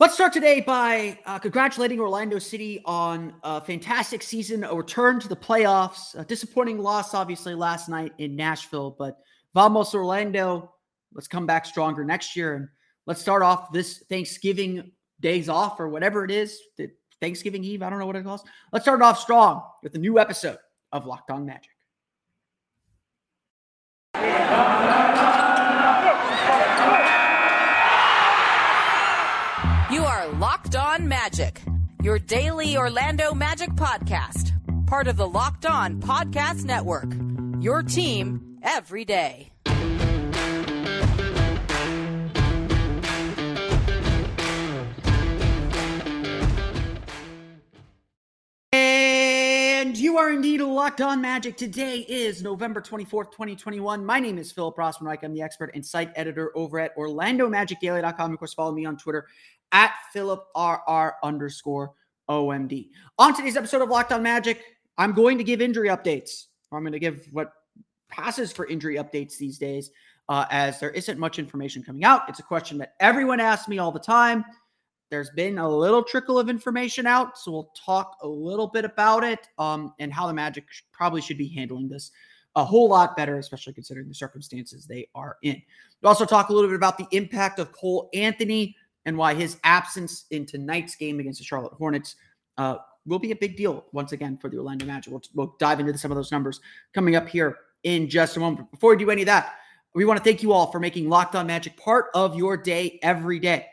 Let's start today by uh, congratulating Orlando City on a fantastic season, a return to the playoffs. A disappointing loss, obviously, last night in Nashville, but vamos Orlando. Let's come back stronger next year. And let's start off this Thanksgiving days off or whatever it is, Thanksgiving Eve. I don't know what it calls. Let's start off strong with a new episode of Locked On Magic. You are Locked On Magic, your daily Orlando Magic podcast, part of the Locked On Podcast Network. Your team every day. And you are indeed locked on magic. Today is November 24th, 2021. My name is Philip Rossman-Reich. I'm the expert and site editor over at OrlandoMagicDaily.com. Of course, follow me on Twitter at Philip PhilipRR underscore OMD. On today's episode of Locked On Magic, I'm going to give injury updates. I'm going to give what passes for injury updates these days, uh, as there isn't much information coming out. It's a question that everyone asks me all the time. There's been a little trickle of information out, so we'll talk a little bit about it um, and how the Magic probably should be handling this a whole lot better, especially considering the circumstances they are in. We'll also talk a little bit about the impact of Cole Anthony and why his absence in tonight's game against the Charlotte Hornets uh, will be a big deal once again for the Orlando Magic. We'll, we'll dive into some of those numbers coming up here in just a moment. Before we do any of that, we want to thank you all for making Locked On Magic part of your day every day.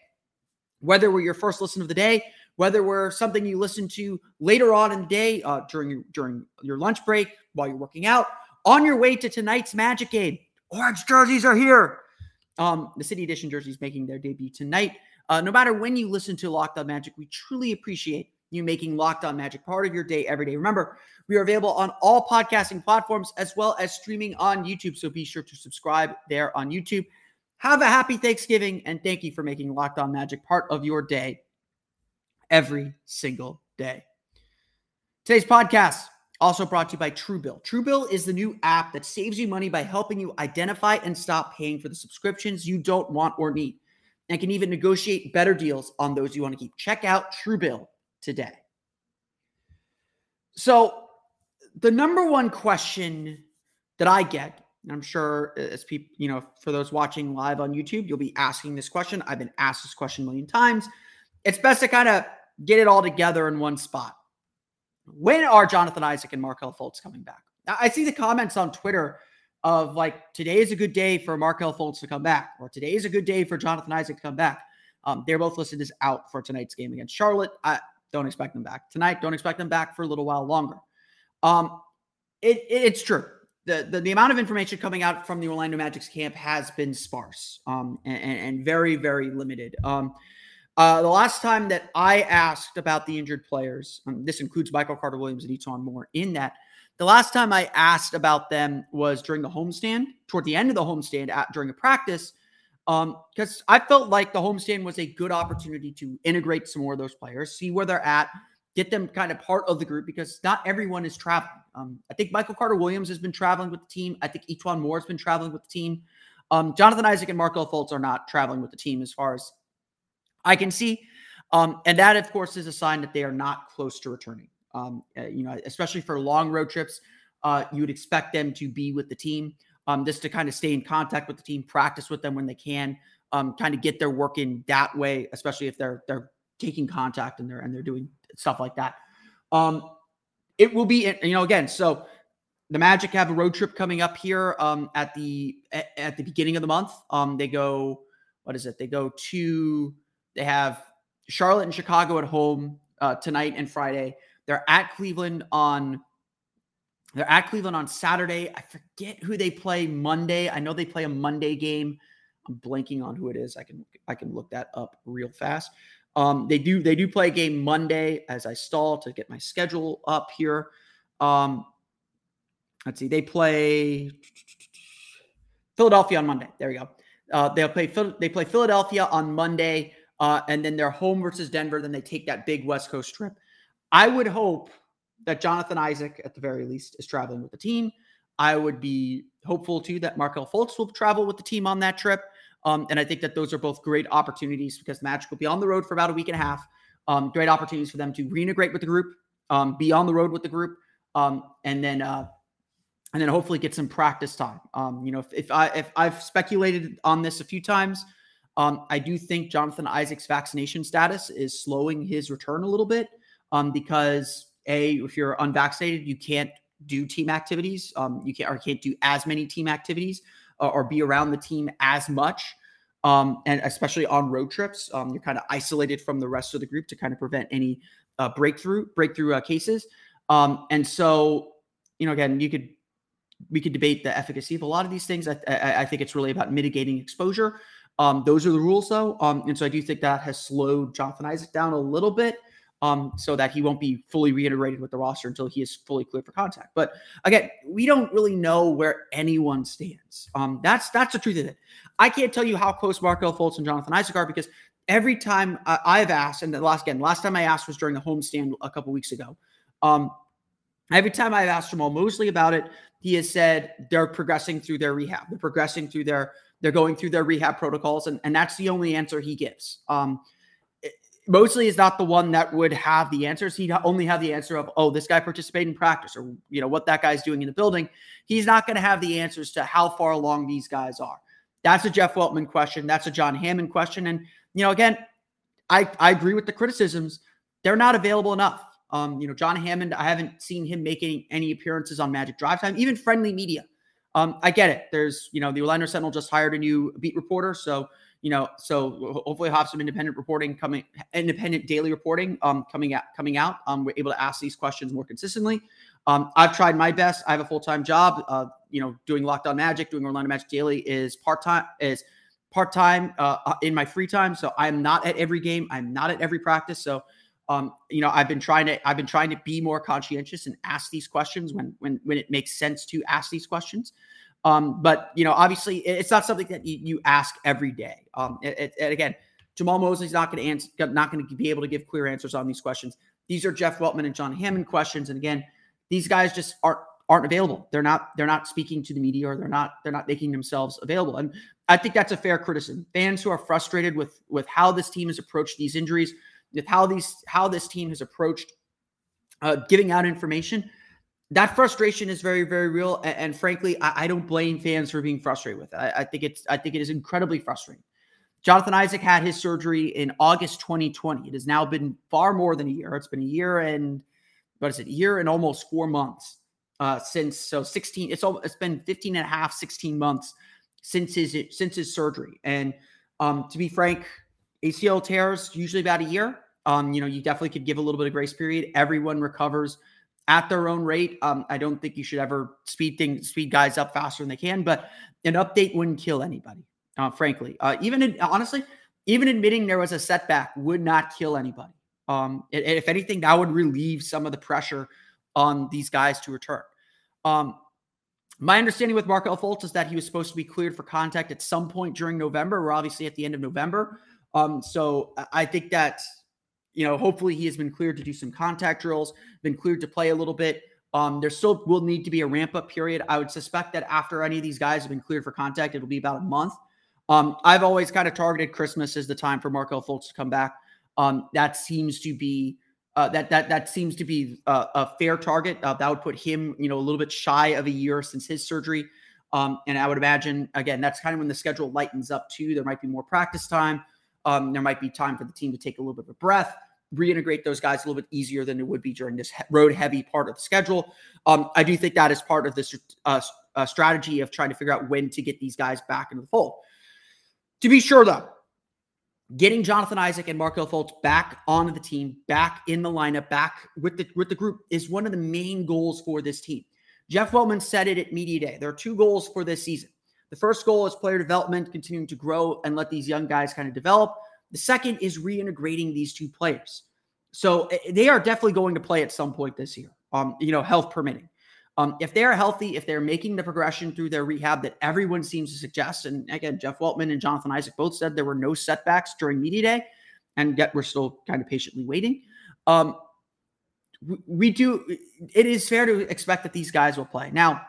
Whether we're your first listen of the day, whether we're something you listen to later on in the day uh, during during your lunch break while you're working out, on your way to tonight's Magic game. Orange jerseys are here. Um, the City Edition jerseys making their debut tonight. Uh, no matter when you listen to Locked On Magic, we truly appreciate you making Locked On Magic part of your day every day. Remember, we are available on all podcasting platforms as well as streaming on YouTube. So be sure to subscribe there on YouTube. Have a happy Thanksgiving and thank you for making Locked On Magic part of your day every single day. Today's podcast also brought to you by Truebill. Truebill is the new app that saves you money by helping you identify and stop paying for the subscriptions you don't want or need and can even negotiate better deals on those you want to keep. Check out Truebill today. So, the number one question that I get, and I'm sure uh, as people, you know, for those watching live on YouTube, you'll be asking this question. I've been asked this question a million times. It's best to kind of get it all together in one spot. When are Jonathan Isaac and Markelle Fultz coming back? I see the comments on Twitter of like today is a good day for Markelle Fultz to come back, or today is a good day for Jonathan Isaac to come back. Um, they're both listed as out for tonight's game against Charlotte. I don't expect them back tonight. Don't expect them back for a little while longer. Um, it, it, it's true. The, the, the amount of information coming out from the Orlando Magic's camp has been sparse um, and, and, very very limited. Um, uh, the last time that I asked about the injured players, um, this includes Michael Carter Williams and E'Twaun Moore in that the last time I asked about them was during the homestand, toward the end of the homestand at, during a practice, because um, I felt like the homestand was a good opportunity to integrate some more of those players, see where they're at, get them kind of part of the group because not everyone is traveling. Um, I think Michael Carter Williams has been traveling with the team. I think E'Twaun Moore has been traveling with the team. Um, Jonathan Isaac and Markelle Fultz are not traveling with the team as far as I can see. Um, and that, of course, is a sign that they are not close to returning. Um, uh, you know, especially for long road trips, uh, you would expect them to be with the team, um, just to kind of stay in contact with the team, practice with them when they can, um, kind of get their work in that way, especially if they're they're taking contact and they're and they're doing stuff like that. Um, it will be, you know, again, so the Magic have a road trip coming up here um, at the at the beginning of the month. Um, they go, what is it? They go to they have Charlotte and Chicago at home uh, tonight and Friday. They're at Cleveland on they're at Cleveland on Saturday. I forget who they play Monday. I know they play a Monday game. I'm blanking on who it is. I can I can look that up real fast. Um, they do they do play a game Monday as I stall to get my schedule up here. Um, let's see, they play Philadelphia on Monday. There we go. Uh, they'll play they play Philadelphia on Monday, uh, and then they're home versus Denver. Then they take that big West Coast trip. I would hope that Jonathan Isaac, at the very least, is traveling with the team. I would be hopeful too that Markelle Fultz will travel with the team on that trip. Um, and I think that those are both great opportunities because Magic will be on the road for about a week and a half. Um, great opportunities for them to reintegrate with the group, um, be on the road with the group, um, and then uh, and then hopefully get some practice time. Um, you know, if, if, I if I've speculated on this a few times, um, I do think Jonathan Isaac's vaccination status is slowing his return a little bit because a if you're unvaccinated, you can't do team activities. you can't or can't do as many team activities uh, or be around the team as much. Um, and especially on road trips, um, you're kind of isolated from the rest of the group to kind of prevent any uh, breakthrough breakthrough uh, cases. Um, and so, you know, again, you could we could debate the efficacy of a lot of these things. I, I, I think it's really about mitigating exposure. Um, those are the rules, though, um, and so I do think that has slowed Jonathan Isaac down a little bit um, so that he won't be fully reintegrated with the roster until he is fully clear for contact. But again, we don't really know where anyone stands. Um, that's that's the truth of it. I can't tell you how close Markelle Fultz and Jonathan Isaac are because every time uh, I've asked, and the last again, last time I asked was during the homestand a couple weeks ago. Um, every time I've asked Jamahl Mosley about it, he has said they're progressing through their rehab. They're progressing through their they're going through their rehab protocols, and, and that's the only answer he gives. Um, Mosley is not the one that would have the answers. He'd only have the answer of, oh, this guy participated in practice or, you know, what that guy's doing in the building. He's not going to have the answers to how far along these guys are. That's a Jeff Weltman question. That's a John Hammond question. And, you know, again, I, I agree with the criticisms. They're not available enough. Um, you know, John Hammond, I haven't seen him making any appearances on Magic Drive Time, even friendly media. Um, I get it. There's, you know, the Orlando Sentinel just hired a new beat reporter. So, you know, so hopefully have some independent reporting coming, independent daily reporting um, coming out. Coming out, um, we're able to ask these questions more consistently. Um, I've tried my best. I have a full time job. Uh, you know, doing Locked On Magic, doing Orlando Magic Daily is part time. Is part time uh, uh, in my free time. So I'm not at every game. I'm not at every practice. So, um, you know, I've been trying to I've been trying to be more conscientious and ask these questions when when when it makes sense to ask these questions. Um, but you know, obviously, it's not something that you, you ask every day. Um, it, again, Jamahl Mosley's not going to answer, not going to be able to give clear answers on these questions. These are Jeff Weltman and John Hammond questions, and again, these guys just aren't aren't available. They're not they're not speaking to the media, or they're not they're not making themselves available. And I think that's a fair criticism. Fans who are frustrated with with how this team has approached these injuries, with how these how this team has approached uh, giving out information that frustration is very, very real. And, and frankly, I, I, don't blame fans for being frustrated with it. I, I, think it's I think it is incredibly frustrating. Jonathan Isaac had his surgery in August 2020. It has now been far more than a year. It's been a year and what is it? A year and almost four months uh, since so 16. It's all it's been 15 and a half, 16 months since his since his surgery. And um, to be frank, ACL tears usually about a year. Um, you know, you definitely could give a little bit of grace period. Everyone recovers at their own rate. Um, I don't think you should ever speed things, speed guys up faster than they can. But an update wouldn't kill anybody, uh, frankly. Uh, even in, honestly, even admitting there was a setback would not kill anybody. Um, if anything, that would relieve some of the pressure on these guys to return. Um, my understanding with Markelle Fultz is that he was supposed to be cleared for contact at some point during November. We're obviously at the end of November. Um, so I think that you know, hopefully he has been cleared to do some contact drills, been cleared to play a little bit. Um, there still will need to be a ramp up period. I would suspect that after any of these guys have been cleared for contact, it'll be about a month. Um, I've always kind of targeted Christmas as the time for Markelle Fultz to come back. Um, that seems to be uh, that that that seems to be a, a fair target. Uh, that would put him, you know, a little bit shy of a year since his surgery. Um, and I would imagine again that's kind of when the schedule lightens up too. There might be more practice time. Um, there might be time for the team to take a little bit of a breath, reintegrate those guys a little bit easier than it would be during this road heavy part of the schedule. Um, I do think that is part of this uh, uh, strategy of trying to figure out when to get these guys back into the fold. To be sure, though, getting Jonathan Isaac and Markelle Fultz back onto the team, back in the lineup, back with the with the group is one of the main goals for this team. Jeff Weltman said it at media day. There are two goals for this season. The first goal is player development, continuing to grow and let these young guys kind of develop. The second is reintegrating these two players. So eh, they are definitely going to play at some point this year, um, you know, health permitting. Um, if they're healthy, if they're making the progression through their rehab that everyone seems to suggest, and again, Jeff Weltman and Jonathan Isaac both said there were no setbacks during media day, and yet we're still kind of patiently waiting. Um, we do. It is fair to expect that these guys will play now.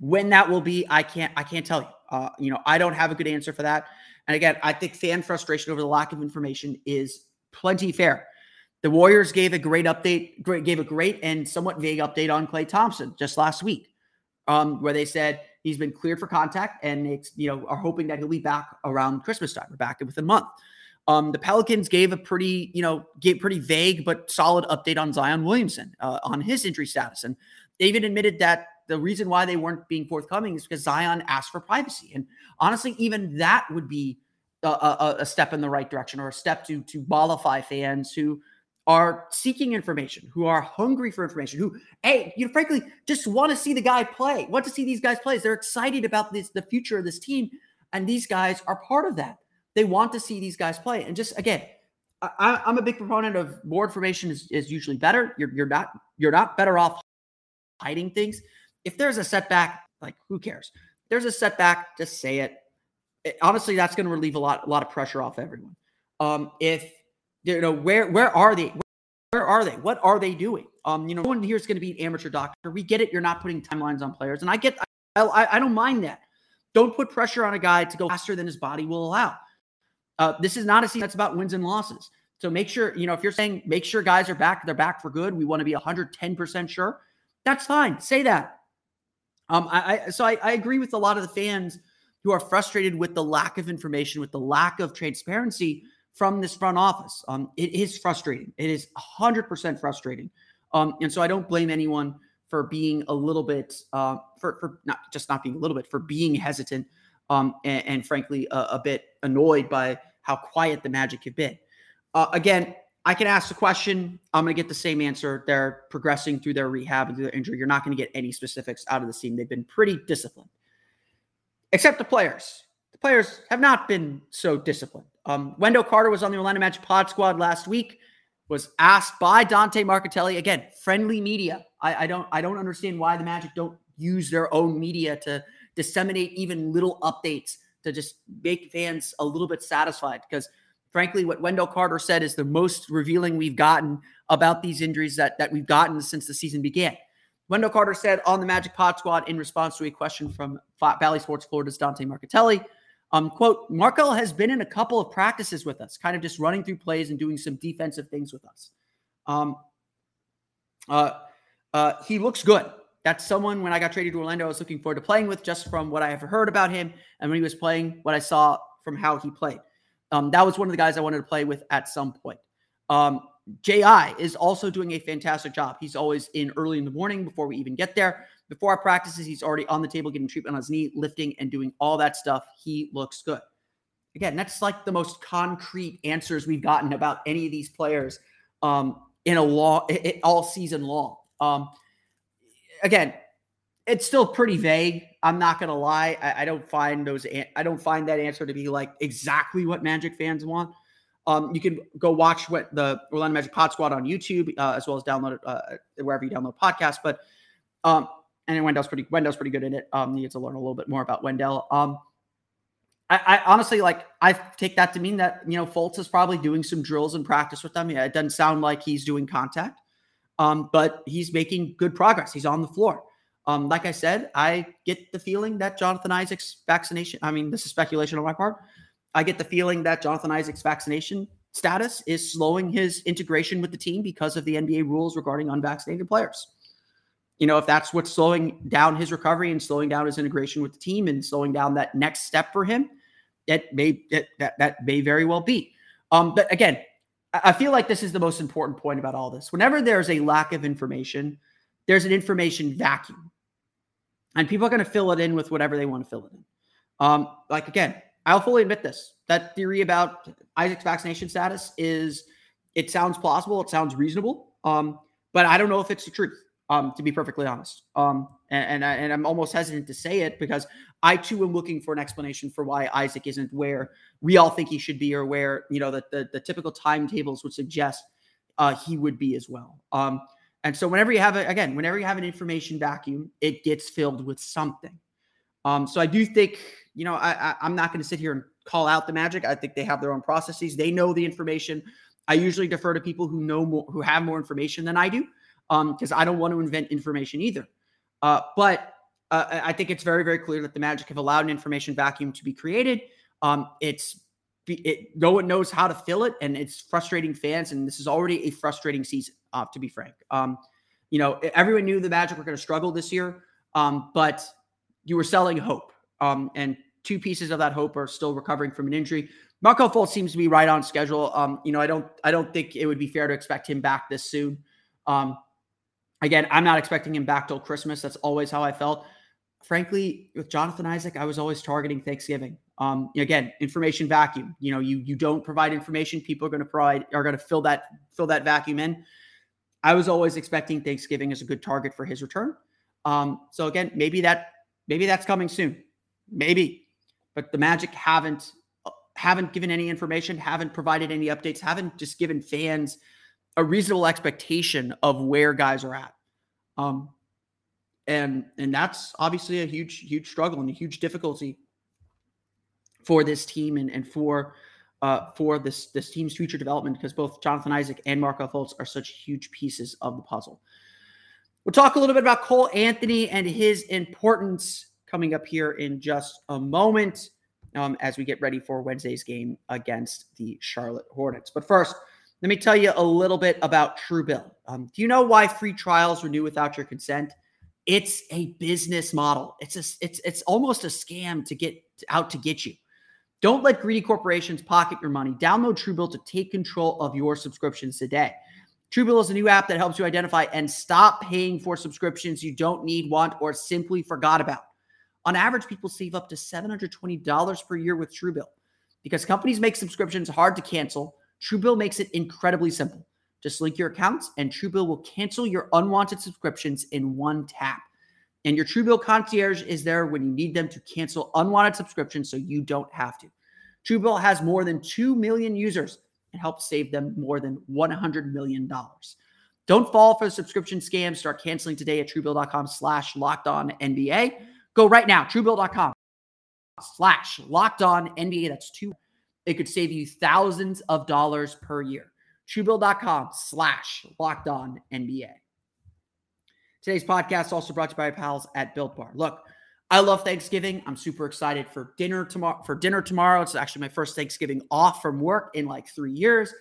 When that will be, I can't. I can't tell you. Uh, you know, I don't have a good answer for that. And again, I think fan frustration over the lack of information is plenty fair. The Warriors gave a great update, great, gave a great and somewhat vague update on Klay Thompson just last week, um, where they said he's been cleared for contact and it's you know are hoping that he'll be back around Christmas time or back within a month. Um, the Pelicans gave a pretty you know gave pretty vague but solid update on Zion Williamson uh, on his injury status, and they even admitted that the reason why they weren't being forthcoming is because Zion asked for privacy, and honestly, even that would be a, a, a step in the right direction or a step to to mollify fans who are seeking information, who are hungry for information, who, hey, you know, frankly, just want to see the guy play, want to see these guys play. They're excited about this, the future of this team. And these guys are part of that. They want to see these guys play. And just again, I, am a big proponent of more information is, is usually better. You're, you're not you're not better off hiding things. If there's a setback, like who cares? there's a setback, just say it. it honestly, that's going to relieve a lot a lot of pressure off everyone. Um, if you know where where are they? Where are they? What are they doing? Um, you know, no one here is going to be an amateur doctor. We get it. You're not putting timelines on players, and I get. I, I, I don't mind that. Don't put pressure on a guy to go faster than his body will allow. Uh, this is not a season that's about wins and losses. So make sure, you know, if you're saying make sure guys are back, they're back for good. We want to be 110% sure. That's fine. Say that. Um, I, I so I, I agree with a lot of the fans who are frustrated with the lack of information, with the lack of transparency from this front office. Um, it is frustrating. It is 100% frustrating. Um, and so I don't blame anyone for being a little bit, uh, for, for not just not being a little bit, for being hesitant um, and, and frankly, a, bit annoyed by how quiet the Magic have been. Uh, again, I can ask the question. I'm going to get the same answer. They're progressing through their rehab and through their injury. You're not going to get any specifics out of the team. They've been pretty disciplined, except the players. The players have not been so disciplined. Um, Wendell Carter was on the Orlando Magic Pod Squad last week. Was asked by Dante Marchitelli again, friendly media. I, I don't, I don't understand why the Magic don't use their own media to disseminate even little updates to just make fans a little bit satisfied. Because frankly, what Wendell Carter said is the most revealing we've gotten about these injuries that that we've gotten since the season began. Wendell Carter said on the Magic Pod Squad in response to a question from Bally Sports Florida's Dante Marchitelli, um, quote, Markelle has been in a couple of practices with us, kind of just running through plays and doing some defensive things with us. Um, uh, uh, he looks good. That's someone when I got traded to Orlando, I was looking forward to playing with just from what I have heard about him and when he was playing, what I saw from how he played. Um, that was one of the guys I wanted to play with at some point. Um, JI is also doing a fantastic job. He's always in early in the morning before we even get there. Before our practices, he's already on the table getting treatment on his knee, lifting and doing all that stuff. He looks good. Again, that's like the most concrete answers we've gotten about any of these players um, in a long, all season long. Um, again, it's still pretty vague. I'm not gonna lie. I, I, don't find those. I don't find that answer to be like exactly what Magic fans want. Um, you can go watch what the Orlando Magic Pod Squad on YouTube, uh, as well as download uh, wherever you download podcasts. But um, and Wendell's pretty Wendell's pretty good in it. Um, needs to learn a little bit more about Wendell. Um, I, I, honestly like I take that to mean that you know Fultz is probably doing some drills and practice with them. Yeah, it doesn't sound like he's doing contact, um, but he's making good progress. He's on the floor. Um, like I said, I get the feeling that Jonathan Isaac's vaccination. I mean, this is speculation on my part. I get the feeling that Jonathan Isaac's vaccination status is slowing his integration with the team because of the NBA rules regarding unvaccinated players you know, if that's what's slowing down his recovery and slowing down his integration with the team and slowing down that next step for him, that may that that, that may very well be. Um, but again, I feel like this is the most important point about all this. Whenever there's a lack of information, there's an information vacuum, and people are going to fill it in with whatever they want to fill it in. Um, like again, I'll fully admit this. That theory about Isaac's vaccination status is it sounds plausible, it sounds reasonable, um, but I don't know if it's the truth. Um, to be perfectly honest, um, and and, I, and I'm almost hesitant to say it because I too am looking for an explanation for why Isaac isn't where we all think he should be, or where you know that the, the typical timetables would suggest uh, he would be as well. Um, and so whenever you have a, again, whenever you have an information vacuum, it gets filled with something. Um, so I do think, you know, I, I am not going to sit here and call out the magic. I think they have their own processes. They know the information. I usually defer to people who know more, who have more information than I do, because um, I don't want to invent information either. Uh, but uh, I think it's very, very clear that the Magic have allowed an information vacuum to be created. Um, it's it, no one knows how to fill it, and it's frustrating fans. And this is already a frustrating season, uh, to be frank. Um, you know, everyone knew the Magic were going to struggle this year, um, but you were selling hope. Um, and two pieces of that hope are still recovering from an injury. Markelle Fultz seems to be right on schedule. Um, you know, I don't, I don't think it would be fair to expect him back this soon. Um, again, I'm not expecting him back till Christmas. That's always how I felt. Frankly, with Jonathan Isaac, I was always targeting Thanksgiving. Um, again, information vacuum. You know, you you don't provide information, people are going to provide are going to fill that fill that vacuum in. I was always expecting Thanksgiving as a good target for his return. Um, so again, maybe that maybe that's coming soon, maybe. But the Magic haven't haven't given any information, haven't provided any updates, haven't just given fans a reasonable expectation of where guys are at. Um, and and that's obviously a huge huge struggle and a huge difficulty for this team and, and for uh, for this this team's future development because both Jonathan Isaac and Markelle Fultz are such huge pieces of the puzzle. We'll talk a little bit about Cole Anthony and his importance coming up here in just a moment um, as we get ready for Wednesday's game against the Charlotte Hornets. But first, let me tell you a little bit about Truebill. Um, do you know why free trials renew without your consent? It's a business model. It's a, it's it's almost a scam to get out to get you. Don't let greedy corporations pocket your money. Download Truebill to take control of your subscriptions today. Truebill is a new app that helps you identify and stop paying for subscriptions you don't need, want, or simply forgot about. On average, people save up to $720 per year with Truebill. Because companies make subscriptions hard to cancel, Truebill makes it incredibly simple. Just link your accounts, and Truebill will cancel your unwanted subscriptions in one tap. And your Truebill concierge is there when you need them to cancel unwanted subscriptions so you don't have to. Truebill has more than 2 million users and helps save them more than $100 million. Don't fall for the subscription scam. Start canceling today at truebill.com slash locked on NBA. Go right now, truebill.com slash locked on NBA. That's two. It could save you thousands of dollars per year. Truebill.com slash locked on NBA. Today's podcast also brought to you by pals at Built Bar. Look, I love Thanksgiving. I'm super excited for dinner tomorrow. For dinner tomorrow, it's actually my first Thanksgiving off from work in like three years.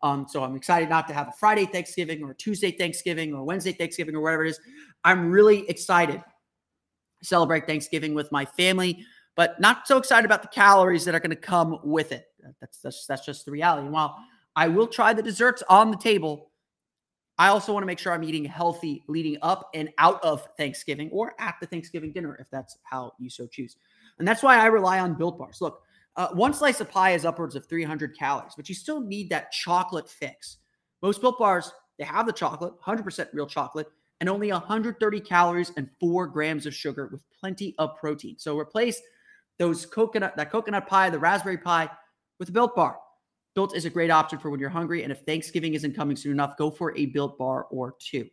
Um, so I'm excited not to have a Friday Thanksgiving or Tuesday Thanksgiving or Wednesday Thanksgiving or whatever it is. I'm really excited to celebrate Thanksgiving with my family, but not so excited about the calories that are going to come with it. That's, that's that's just the reality. And while I will try the desserts on the table, I also want to make sure I'm eating healthy leading up and out of Thanksgiving or at the Thanksgiving dinner, if that's how you so choose. And that's why I rely on built bars. Look, uh, one slice of pie is upwards of 300 calories, but you still need that chocolate fix. Most built bars, they have the chocolate, 100% real chocolate, and only 130 calories and four grams of sugar with plenty of protein. So replace those coconut, that coconut pie, the raspberry pie with a built bar. Built is a great option for when you're hungry. And if Thanksgiving isn't coming soon enough, go for a built bar or two.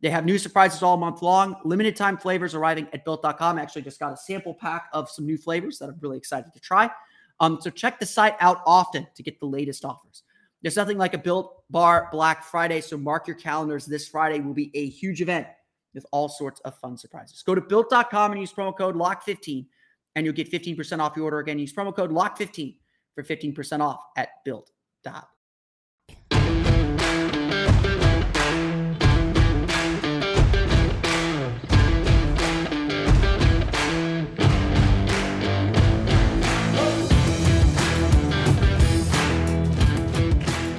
They have new surprises all month long. Limited time flavors arriving at built.com. Actually, just got a sample pack of some new flavors that I'm really excited to try. Um, so check the site out often to get the latest offers. There's nothing like a built bar Black Friday. So mark your calendars. This Friday will be a huge event with all sorts of fun surprises. Go to built.com and use promo code LOCK15 and you'll get 15% off your order. Again, use promo code LOCK15 for 15% off at built.com.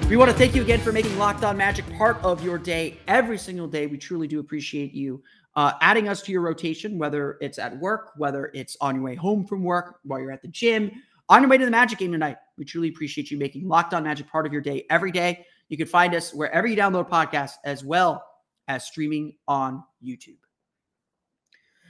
We want to thank you again for making Locked On Magic part of your day every single day. We truly do appreciate you uh, adding us to your rotation, whether it's at work, whether it's on your way home from work, while you're at the gym, on your way to the Magic game tonight. We truly appreciate you making Locked On Magic part of your day every day. You can find us wherever you download podcasts as well as streaming on YouTube.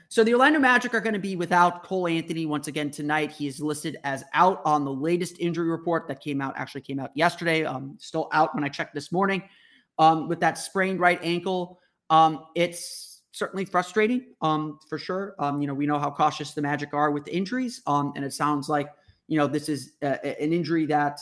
So the Orlando Magic are going to be without Cole Anthony once again tonight. He is listed as out on the latest injury report that came out, actually came out yesterday. Um, still out when I checked this morning um, with that sprained right ankle. Um, it's certainly frustrating um, for sure. Um, you know, we know how cautious the Magic are with injuries. Um, and it sounds like, you know, this is a, an injury that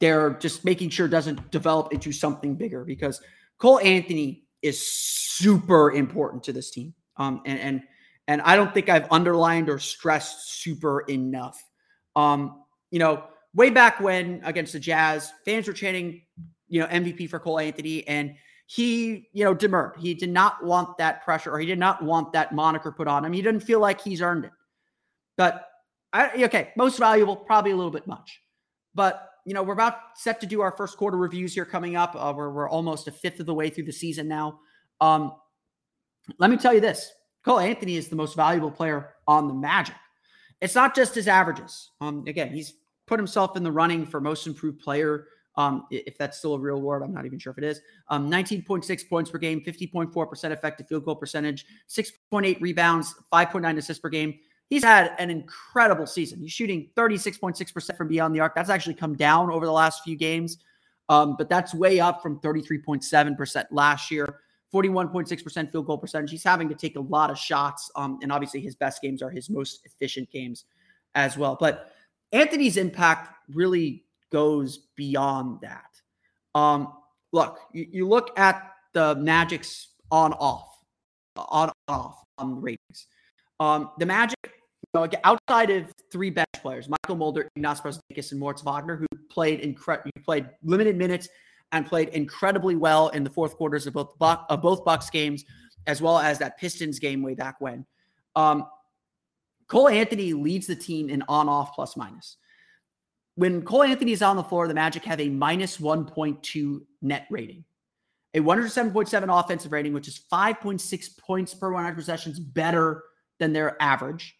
they're just making sure doesn't develop into something bigger because Cole Anthony is super important to this team. Um, and, and and I don't think I've underlined or stressed super enough. Um, you know, way back when against the Jazz, fans were chanting, you know, MVP for Cole Anthony, and he, you know, demurred. He did not want that pressure, or he did not want that moniker put on him. He didn't feel like he's earned it. But I, okay, most valuable, probably a little bit much. But you know, we're about set to do our first quarter reviews here coming up. Uh, we're, we're almost a fifth of the way through the season now. Um, let me tell you this Cole Anthony is the most valuable player on the Magic. It's not just his averages. Um, again, he's put himself in the running for most improved player. Um, if that's still a real word, I'm not even sure if it is. Um, 19.6 points per game, 50.4% effective field goal percentage, 6.8 rebounds, 5.9 assists per game. He's had an incredible season. He's shooting 36.6% from beyond the arc. That's actually come down over the last few games, um, but that's way up from 33.7% last year. 41.6% field goal percentage. He's having to take a lot of shots. Um, and obviously, his best games are his most efficient games as well. But Anthony's impact really goes beyond that. Um, look, you, you look at the Magic's on off, on off on ratings. Um, the Magic, know, outside of three bench players, Mychal Mulder, Ignas Brazdeikis, and Moritz Wagner, who played incredible, played limited minutes and played incredibly well in the fourth quarters of both Buck, of both Bucks games, as well as that Pistons game way back when. Um, Cole Anthony leads the team in on-off plus minus. When Cole Anthony is on the floor, the Magic have a minus 1.2 net rating, a 107.7 offensive rating, which is 5.6 points per 100 possessions better than their average,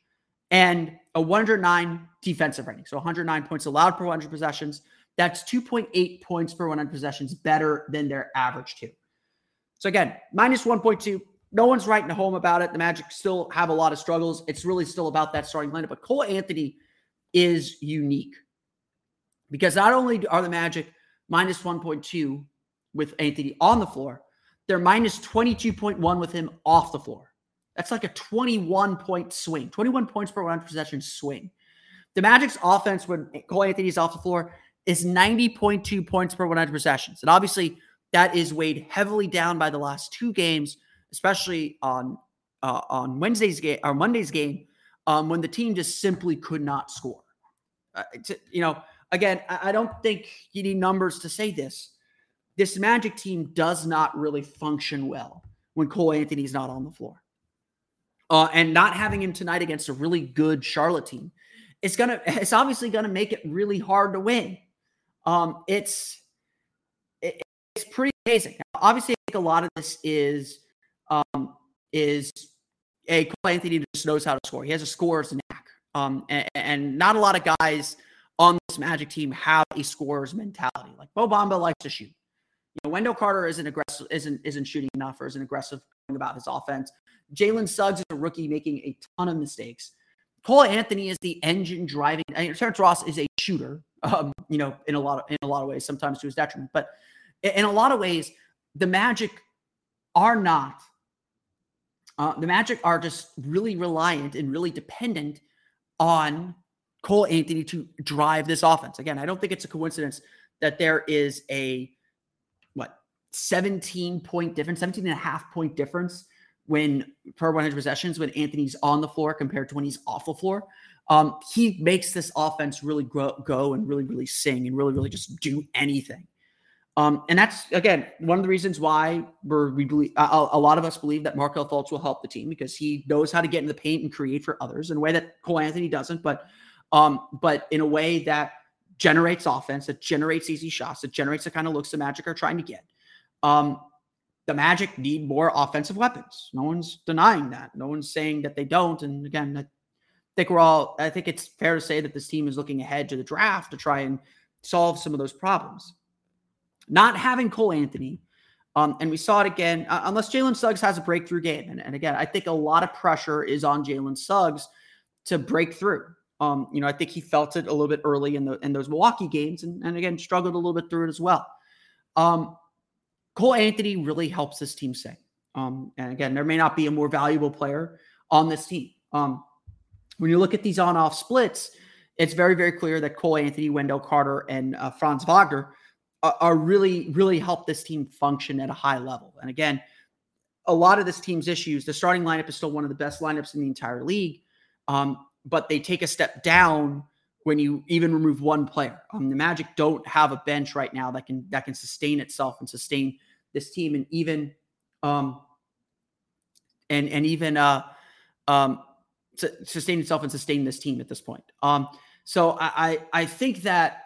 and a 109 defensive rating, so 109 points allowed per 100 possessions, that's 2.8 points per 100 possessions better than their average, too. So again, minus 1.2. No one's writing home about it. The Magic still have a lot of struggles. It's really still about that starting lineup. But Cole Anthony is unique because not only are the Magic minus 1.2 with Anthony on the floor, they're minus 22.1 with him off the floor. That's like a 21 point swing, 21 points per 100 possession swing. The Magic's offense when Cole Anthony's off the floor is 90.2 points per 100 possessions. And obviously, that is weighed heavily down by the last two games, especially on uh, on Wednesday's game or Monday's game, um, when the team just simply could not score. Uh, you know, again, I, I don't think you need numbers to say this. This Magic team does not really function well when Cole Anthony's not on the floor. Uh, and not having him tonight against a really good Charlotte team, it's gonna it's obviously gonna make it really hard to win. Um, it's it, it's pretty amazing. Now, obviously, I think a lot of this is um, is a Cole Anthony just knows how to score. He has a scorer's knack, um, and, and not a lot of guys on this Magic team have a scorer's mentality. Like Mo Bamba likes to shoot. Know, Wendell Carter isn't aggressive, isn't isn't shooting enough, or isn't aggressive about his offense. Jalen Suggs is a rookie making a ton of mistakes. Cole Anthony is the engine driving. I mean, Terrence Ross is a shooter, um, you know, in a lot of in a lot of ways, sometimes to his detriment. But in a lot of ways, the Magic are not. Uh, the Magic are just really reliant and really dependent on Cole Anthony to drive this offense. Again, I don't think it's a coincidence that there is a 17 point difference, 17 and a half point difference when per 100 possessions when Anthony's on the floor compared to when he's off the floor. Um, he makes this offense really grow, go and really, really sing and really, really just do anything. Um, and that's again one of the reasons why we're, we believe a, a lot of us believe that Markelle Fultz will help the team because he knows how to get in the paint and create for others in a way that Cole Anthony doesn't, but um, but in a way that generates offense, that generates easy shots, that generates the kind of looks the Magic are trying to get. Um, the Magic need more offensive weapons. No one's denying that. No one's saying that they don't. And again, I think we're all, I think it's fair to say that this team is looking ahead to the draft to try and solve some of those problems. Not having Cole Anthony Um, and we saw it again, uh, unless Jalen Suggs has a breakthrough game. And, and again, I think a lot of pressure is on Jalen Suggs to break through. Um, you know, I think he felt it a little bit early in the in those Milwaukee games, and, and again struggled a little bit through it as well. Um, Cole Anthony really helps this team sing. Um, and again, there may not be a more valuable player on this team. Um, when you look at these on-off splits, it's very, very clear that Cole Anthony, Wendell Carter, and uh, Franz Wagner are, are, really, really help this team function at a high level. And again, a lot of this team's issues, the starting lineup is still one of the best lineups in the entire league, um, but they take a step down when you even remove one player. Um, the Magic don't have a bench right now that can that can sustain itself and sustain this team, and even um, and and even uh, um, sustain itself and sustain this team at this point. Um, so I, I I think that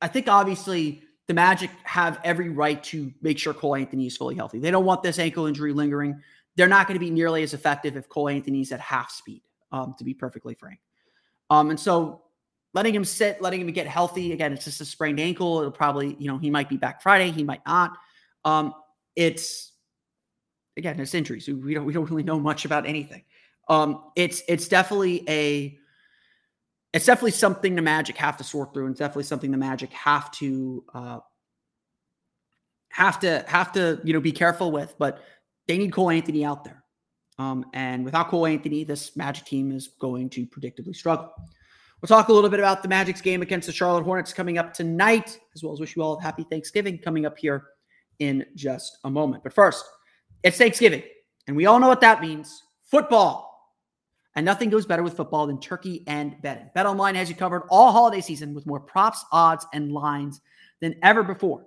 I think obviously the Magic have every right to make sure Cole Anthony is fully healthy. They don't want this ankle injury lingering. They're not going to be nearly as effective if Cole Anthony's at half speed, um, to be perfectly frank. Um, and so letting him sit, letting him get healthy. Again, it's just a sprained ankle. It'll probably, you know, he might be back Friday, he might not. Um, it's again, it's injuries. We don't we don't really know much about anything. Um, it's it's definitely a it's definitely something the Magic have to sort through, and it's definitely something the Magic have to uh, have to have to you know be careful with. But they need Cole Anthony out there, um, and without Cole Anthony, this Magic team is going to predictably struggle. We'll talk a little bit about the Magic's game against the Charlotte Hornets coming up tonight, as well as wish you all a happy Thanksgiving coming up here in just a moment. But first, it's Thanksgiving, and we all know what that means football. And nothing goes better with football than turkey and betting. BetOnline has you covered all holiday season with more props, odds, and lines than ever before.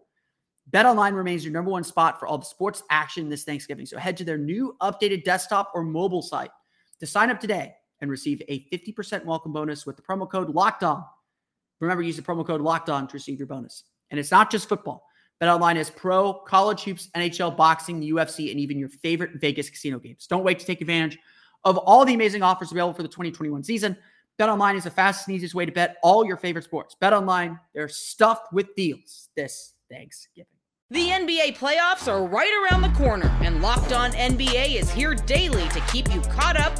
BetOnline remains your number one spot for all the sports action this Thanksgiving. So head to their new updated desktop or mobile site to sign up today and receive a 50% welcome bonus with the promo code Locked On. Remember, use the promo code Locked On to receive your bonus. And it's not just football. BetOnline is pro, college hoops, NHL, boxing, the UFC, and even your favorite Vegas casino games. Don't wait to take advantage of all the amazing offers available for the 2021 season. BetOnline is the fastest and easiest way to bet all your favorite sports. BetOnline, they're stuffed with deals this Thanksgiving. The NBA playoffs are right around the corner, and Locked On NBA is here daily to keep you caught up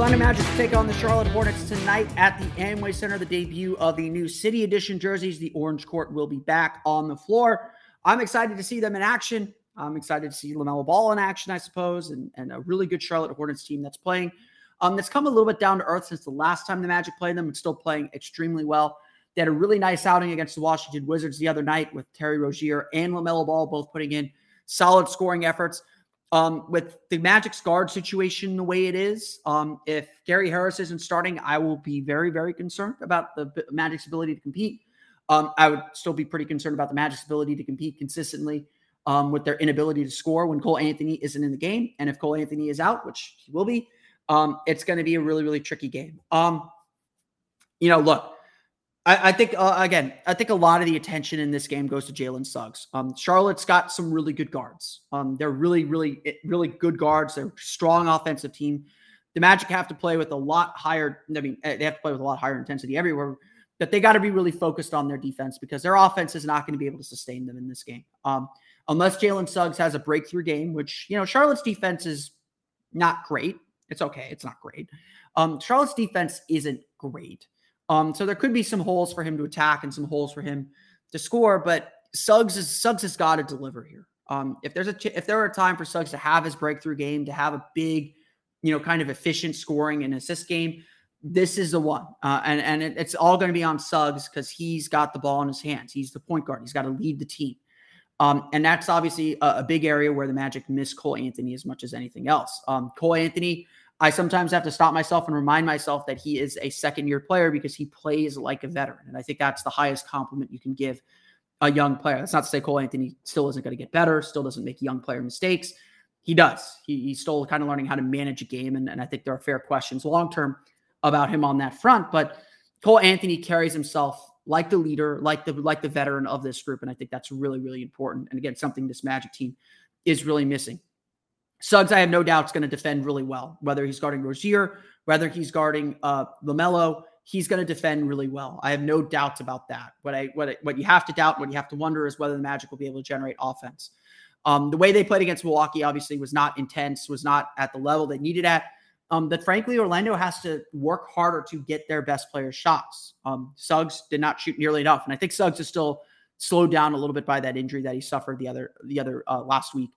Orlando Magic take on the Charlotte Hornets tonight at the Amway Center. The debut of the new City Edition jerseys. The Orange Court will be back on the floor. I'm excited to see them in action. I'm excited to see LaMelo Ball in action, I suppose, and, and a really good Charlotte Hornets team that's playing. Um, that's come a little bit down to earth since the last time the Magic played them, but still playing extremely well. They had a really nice outing against the Washington Wizards the other night with Terry Rozier and LaMelo Ball both putting in solid scoring efforts. Um, with the Magic's guard situation the way it is, um, if Gary Harris isn't starting, I will be very, very concerned about the Magic's ability to compete. Um, I would still be pretty concerned about the Magic's ability to compete consistently um, with their inability to score when Cole Anthony isn't in the game. And if Cole Anthony is out, which he will be, um, it's going to be a really, really tricky game. Um, you know, look, I, I think uh, again, I think a lot of the attention in this game goes to Jalen Suggs. Um, Charlotte's got some really good guards. Um, they're really, really, eh, really good guards. They're strong offensive team. The Magic have to play with a lot higher. I mean, eh, they have to play with a lot higher intensity everywhere. But they got to be really focused on their defense because their offense is not going to be able to sustain them in this game. Um, unless Jalen Suggs has a breakthrough game, which you know Charlotte's defense is not great. It's okay. It's not great. Um, Charlotte's defense isn't great. Um, so there could be some holes for him to attack and some holes for him to score, but Suggs is Suggs has got to deliver here. Um, if there's a ch- if there are a time for Suggs to have his breakthrough game, to have a big, you know, kind of efficient scoring and assist game, this is the one. Uh, and and it, it's all going to be on Suggs because he's got the ball in his hands. He's the point guard. He's got to lead the team. Um, and that's obviously a, a, big area where the Magic miss Cole Anthony as much as anything else. Um, Cole Anthony, I sometimes have to stop myself and remind myself that he is a second year player because he plays like a veteran. And I think that's the highest compliment you can give a young player. That's not to say Cole Anthony still isn't going to get better, still doesn't make young player mistakes. He does. He, he's still kind of learning how to manage a game. And, and I think there are fair questions long term about him on that front. But Cole Anthony carries himself like the leader, like the like the veteran of this group, and I think that's really really important. And again, something this Magic team is really missing. Suggs, I have no doubt, is going to defend really well. Whether he's guarding Rozier, whether he's guarding uh, Lamelo, he's going to defend really well. I have no doubts about that. What I what what you have to doubt, what you have to wonder is whether the Magic will be able to generate offense. Um, the way they played against Milwaukee obviously was not intense, was not at the level they needed at um, that frankly Orlando has to work harder to get their best players shots. Um, Suggs did not shoot nearly enough, and I think Suggs is still slowed down a little bit by that injury that he suffered the other the other uh, last week.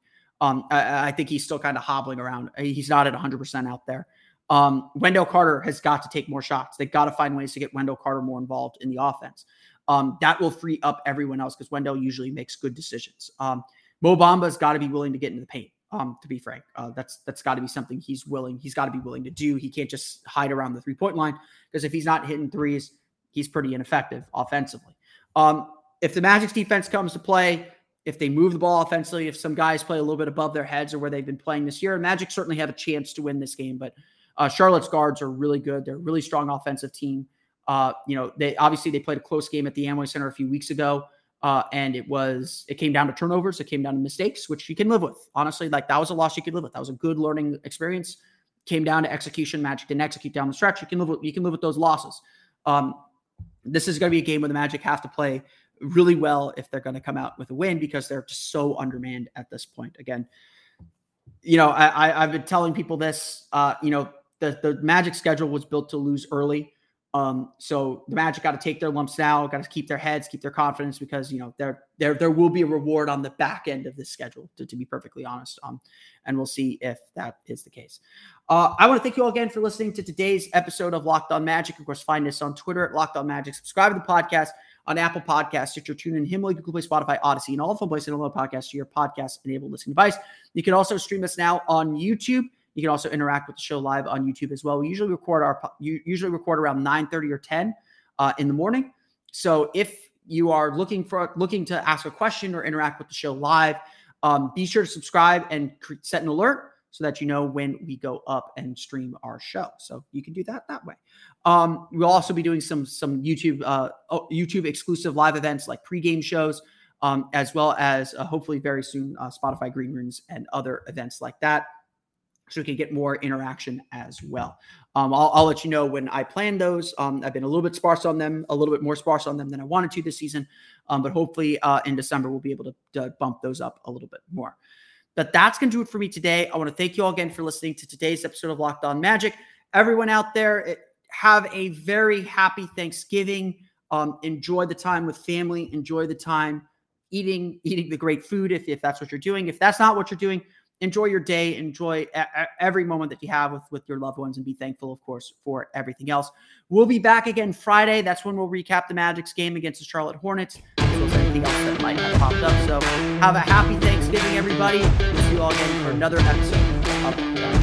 Um, I, I, think he's still kind of hobbling around. He's not at 100 percent out there. Um, Wendell Carter has got to take more shots. They've got to find ways to get Wendell Carter more involved in the offense. Um, that will free up everyone else because Wendell usually makes good decisions. Um, Mo Bamba's got to be willing to get into the paint. Um, to be frank, uh, that's that's got to be something he's willing. He's got to be willing to do. He can't just hide around the three point line because if he's not hitting threes, he's pretty ineffective offensively. Um, if the Magic's defense comes to play, if they move the ball offensively, if some guys play a little bit above their heads or where they've been playing this year, Magic certainly have a chance to win this game. But uh, Charlotte's guards are really good. They're a really strong offensive team. Uh, you know, they obviously they played a close game at the Amway Center a few weeks ago. Uh, and it was it came down to turnovers, it came down to mistakes, which you can live with. Honestly, like that was a loss you could live with. That was a good learning experience. Came down to execution. Magic didn't execute down the stretch. You can live with you can live with those losses. Um, this is going to be a game where the Magic have to play really well if they're going to come out with a win because they're just so undermanned at this point. Again, you know, I, have been telling people this. Uh, you know, the the Magic schedule was built to lose early. Um, so the Magic got to take their lumps now, got to keep their heads, keep their confidence because you know there there there will be a reward on the back end of this schedule. To, to be perfectly honest, um, and we'll see if that is the case. Uh, I want to thank you all again for listening to today's episode of Locked On Magic. Of course, find us on Twitter at Locked On Magic. Subscribe to the podcast on Apple Podcasts, Stitcher, TuneIn, Himalaya, Google Play, Spotify, Odyssey, and all the places to download podcasts to your podcast-enabled listening device. You can also stream us now on YouTube. You can also interact with the show live on YouTube as well. We usually record our you usually record around 9:30 or 10 uh, in the morning. So if you are looking for looking to ask a question or interact with the show live, um, be sure to subscribe and set an alert so that you know when we go up and stream our show. So you can do that that way. Um, we'll also be doing some some YouTube uh, oh, YouTube exclusive live events like pregame shows, um, as well as uh, hopefully very soon uh, Spotify green rooms and other events like that so we can get more interaction as well. Um, I'll, I'll, let you know when I plan those. Um, I've been a little bit sparse on them, a little bit more sparse on them than I wanted to this season. Um, but hopefully uh, in December, we'll be able to, to, bump those up a little bit more. But that's going to do it for me today. I want to thank you all again for listening to today's episode of Locked On Magic. Everyone out there, eh, have a very happy Thanksgiving. Um, enjoy the time with family. Enjoy the time eating eating the great food if, if that's what you're doing. If that's not what you're doing, enjoy your day, enjoy a- every moment that you have with, with your loved ones, and be thankful, of course, for everything else. We'll be back again Friday. That's when we'll recap the Magic's game against the Charlotte Hornets, anything else that might have popped up. So have a happy Thanksgiving, everybody. We'll see you all again for another episode of